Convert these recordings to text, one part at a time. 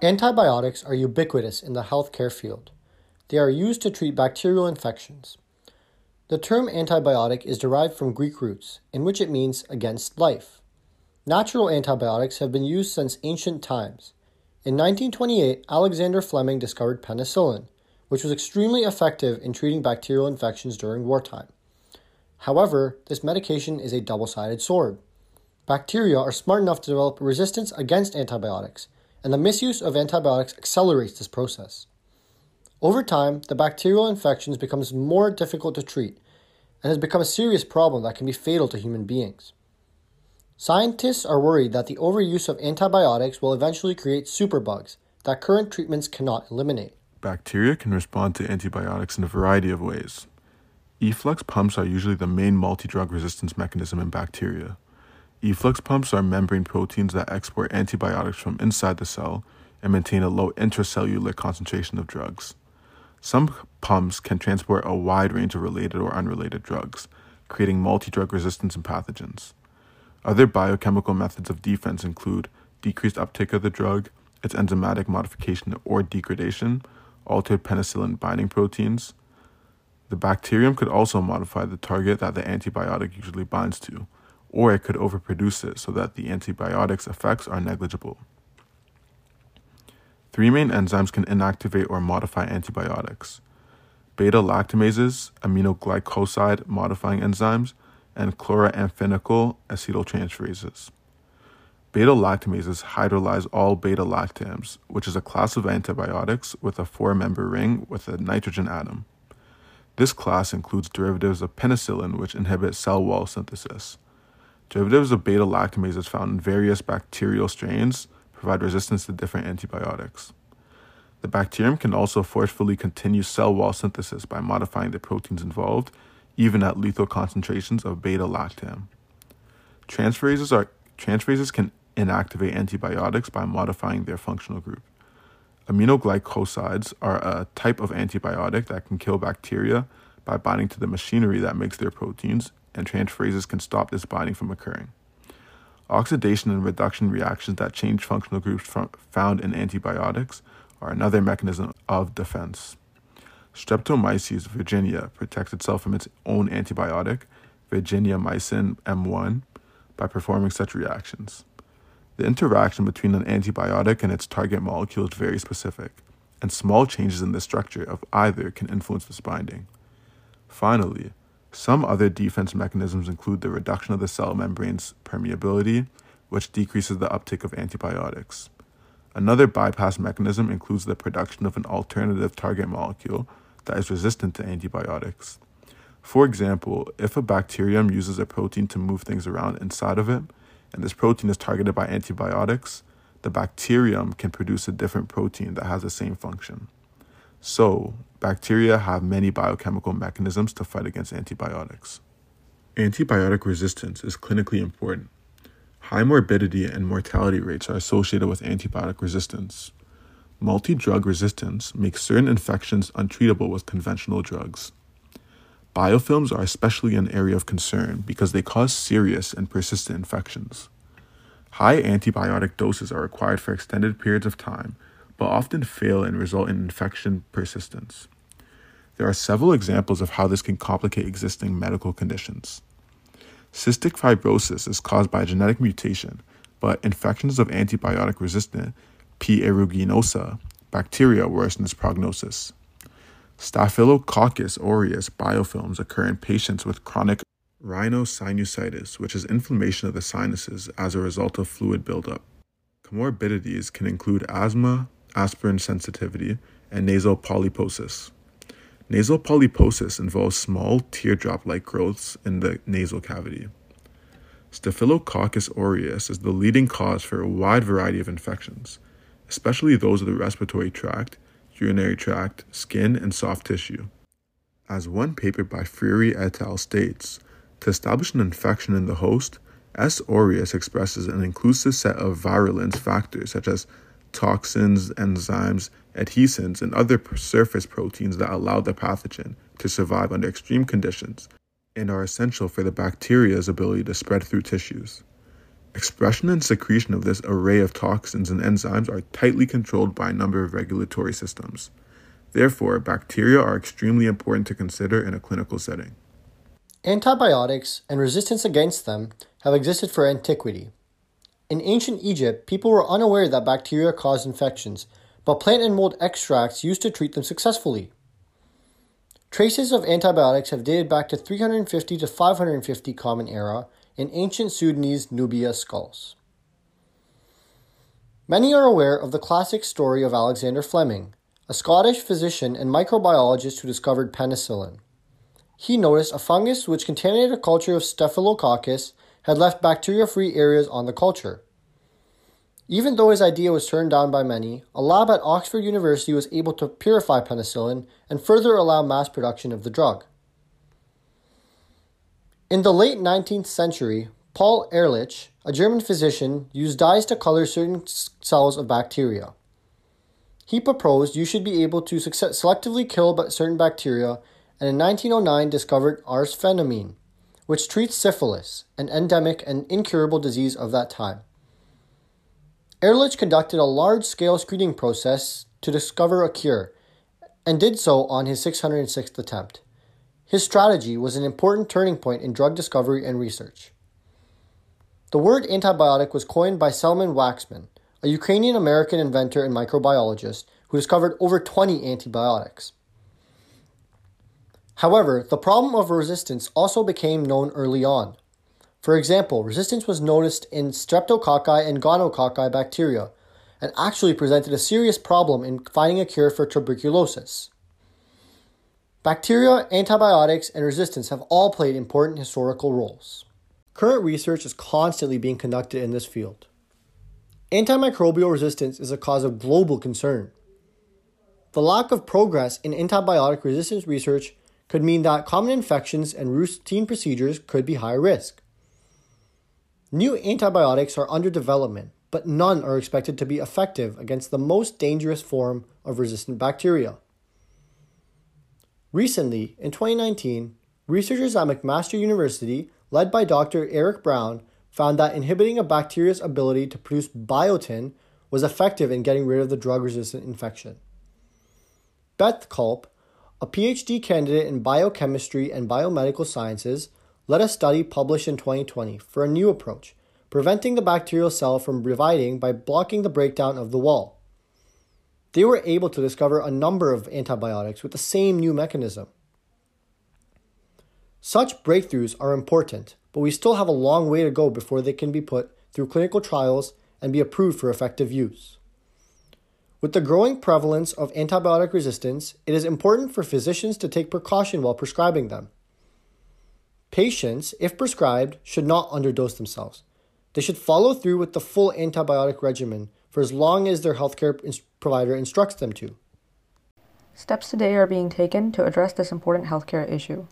Antibiotics are ubiquitous in the healthcare field. They are used to treat bacterial infections. The term antibiotic is derived from Greek roots, in which it means against life. Natural antibiotics have been used since ancient times. In 1928, Alexander Fleming discovered penicillin, which was extremely effective in treating bacterial infections during wartime. However, this medication is a double sided sword. Bacteria are smart enough to develop resistance against antibiotics, and the misuse of antibiotics accelerates this process. Over time, the bacterial infections becomes more difficult to treat and has become a serious problem that can be fatal to human beings. Scientists are worried that the overuse of antibiotics will eventually create superbugs that current treatments cannot eliminate. Bacteria can respond to antibiotics in a variety of ways. Efflux pumps are usually the main multi drug resistance mechanism in bacteria. Efflux pumps are membrane proteins that export antibiotics from inside the cell and maintain a low intracellular concentration of drugs. Some pumps can transport a wide range of related or unrelated drugs, creating multi drug resistance in pathogens. Other biochemical methods of defense include decreased uptake of the drug, its enzymatic modification or degradation, altered penicillin binding proteins. The bacterium could also modify the target that the antibiotic usually binds to, or it could overproduce it so that the antibiotic's effects are negligible. Three main enzymes can inactivate or modify antibiotics beta lactamases, aminoglycoside modifying enzymes, and chloramphenicol acetyltransferases. Beta lactamases hydrolyze all beta lactams, which is a class of antibiotics with a four member ring with a nitrogen atom. This class includes derivatives of penicillin, which inhibit cell wall synthesis. Derivatives of beta lactamases found in various bacterial strains provide resistance to different antibiotics. The bacterium can also forcefully continue cell wall synthesis by modifying the proteins involved even at lethal concentrations of beta lactam. Transferases, are, transferases can inactivate antibiotics by modifying their functional group. Aminoglycosides are a type of antibiotic that can kill bacteria by binding to the machinery that makes their proteins, and transferases can stop this binding from occurring. Oxidation and reduction reactions that change functional groups found in antibiotics are another mechanism of defense. Streptomyces virginia protects itself from its own antibiotic, virginiamycin M1, by performing such reactions. The interaction between an antibiotic and its target molecule is very specific, and small changes in the structure of either can influence this binding. Finally, some other defense mechanisms include the reduction of the cell membrane's permeability, which decreases the uptake of antibiotics. Another bypass mechanism includes the production of an alternative target molecule that is resistant to antibiotics. For example, if a bacterium uses a protein to move things around inside of it, and this protein is targeted by antibiotics, the bacterium can produce a different protein that has the same function. So, bacteria have many biochemical mechanisms to fight against antibiotics. Antibiotic resistance is clinically important. High morbidity and mortality rates are associated with antibiotic resistance. Multi drug resistance makes certain infections untreatable with conventional drugs. Biofilms are especially an area of concern because they cause serious and persistent infections. High antibiotic doses are required for extended periods of time, but often fail and result in infection persistence. There are several examples of how this can complicate existing medical conditions. Cystic fibrosis is caused by a genetic mutation, but infections of antibiotic resistant P. aeruginosa bacteria worsen its prognosis. Staphylococcus aureus biofilms occur in patients with chronic rhinosinusitis, which is inflammation of the sinuses as a result of fluid buildup. Comorbidities can include asthma, aspirin sensitivity, and nasal polyposis. Nasal polyposis involves small teardrop like growths in the nasal cavity. Staphylococcus aureus is the leading cause for a wide variety of infections, especially those of the respiratory tract, urinary tract, skin, and soft tissue. As one paper by Freire et al. states, to establish an infection in the host, S. aureus expresses an inclusive set of virulence factors such as toxins, enzymes, adhesins, and other surface proteins that allow the pathogen to survive under extreme conditions and are essential for the bacteria's ability to spread through tissues. Expression and secretion of this array of toxins and enzymes are tightly controlled by a number of regulatory systems. Therefore, bacteria are extremely important to consider in a clinical setting. Antibiotics and resistance against them have existed for antiquity. In ancient Egypt, people were unaware that bacteria caused infections, but plant and mold extracts used to treat them successfully. Traces of antibiotics have dated back to 350 to 550 Common Era in ancient Sudanese Nubia skulls. Many are aware of the classic story of Alexander Fleming, a Scottish physician and microbiologist who discovered penicillin. He noticed a fungus which contaminated a culture of Staphylococcus had left bacteria free areas on the culture. Even though his idea was turned down by many, a lab at Oxford University was able to purify penicillin and further allow mass production of the drug. In the late 19th century, Paul Ehrlich, a German physician, used dyes to color certain cells of bacteria. He proposed you should be able to selectively kill certain bacteria and in 1909 discovered arsphenamine, which treats syphilis, an endemic and incurable disease of that time. Ehrlich conducted a large scale screening process to discover a cure, and did so on his 606th attempt. His strategy was an important turning point in drug discovery and research. The word antibiotic was coined by Selman Waksman, a Ukrainian American inventor and microbiologist who discovered over 20 antibiotics. However, the problem of resistance also became known early on. For example, resistance was noticed in streptococci and gonococci bacteria and actually presented a serious problem in finding a cure for tuberculosis. Bacteria, antibiotics, and resistance have all played important historical roles. Current research is constantly being conducted in this field. Antimicrobial resistance is a cause of global concern. The lack of progress in antibiotic resistance research could mean that common infections and routine procedures could be high risk. New antibiotics are under development, but none are expected to be effective against the most dangerous form of resistant bacteria. Recently, in 2019, researchers at McMaster University, led by Dr. Eric Brown, found that inhibiting a bacteria's ability to produce biotin was effective in getting rid of the drug resistant infection. Beth Culp, a PhD candidate in biochemistry and biomedical sciences, led a study published in 2020 for a new approach, preventing the bacterial cell from dividing by blocking the breakdown of the wall. They were able to discover a number of antibiotics with the same new mechanism. Such breakthroughs are important, but we still have a long way to go before they can be put through clinical trials and be approved for effective use. With the growing prevalence of antibiotic resistance, it is important for physicians to take precaution while prescribing them. Patients, if prescribed, should not underdose themselves. They should follow through with the full antibiotic regimen for as long as their healthcare provider instructs them to. Steps today are being taken to address this important healthcare issue.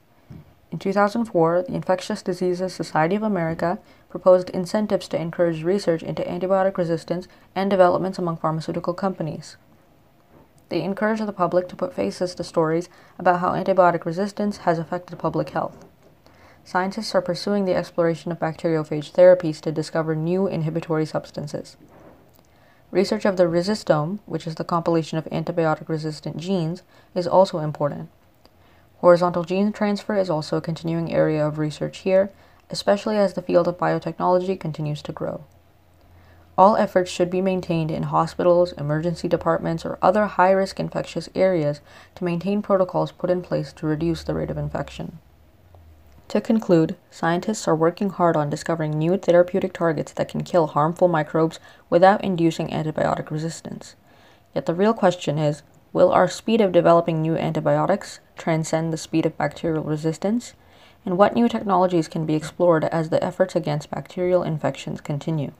In 2004, the Infectious Diseases Society of America proposed incentives to encourage research into antibiotic resistance and developments among pharmaceutical companies. They encourage the public to put faces to stories about how antibiotic resistance has affected public health scientists are pursuing the exploration of bacteriophage therapies to discover new inhibitory substances. Research of the resistome, which is the compilation of antibiotic resistant genes, is also important. Horizontal gene transfer is also a continuing area of research here, especially as the field of biotechnology continues to grow. All efforts should be maintained in hospitals, emergency departments, or other high risk infectious areas to maintain protocols put in place to reduce the rate of infection. To conclude, scientists are working hard on discovering new therapeutic targets that can kill harmful microbes without inducing antibiotic resistance. Yet the real question is will our speed of developing new antibiotics transcend the speed of bacterial resistance? And what new technologies can be explored as the efforts against bacterial infections continue?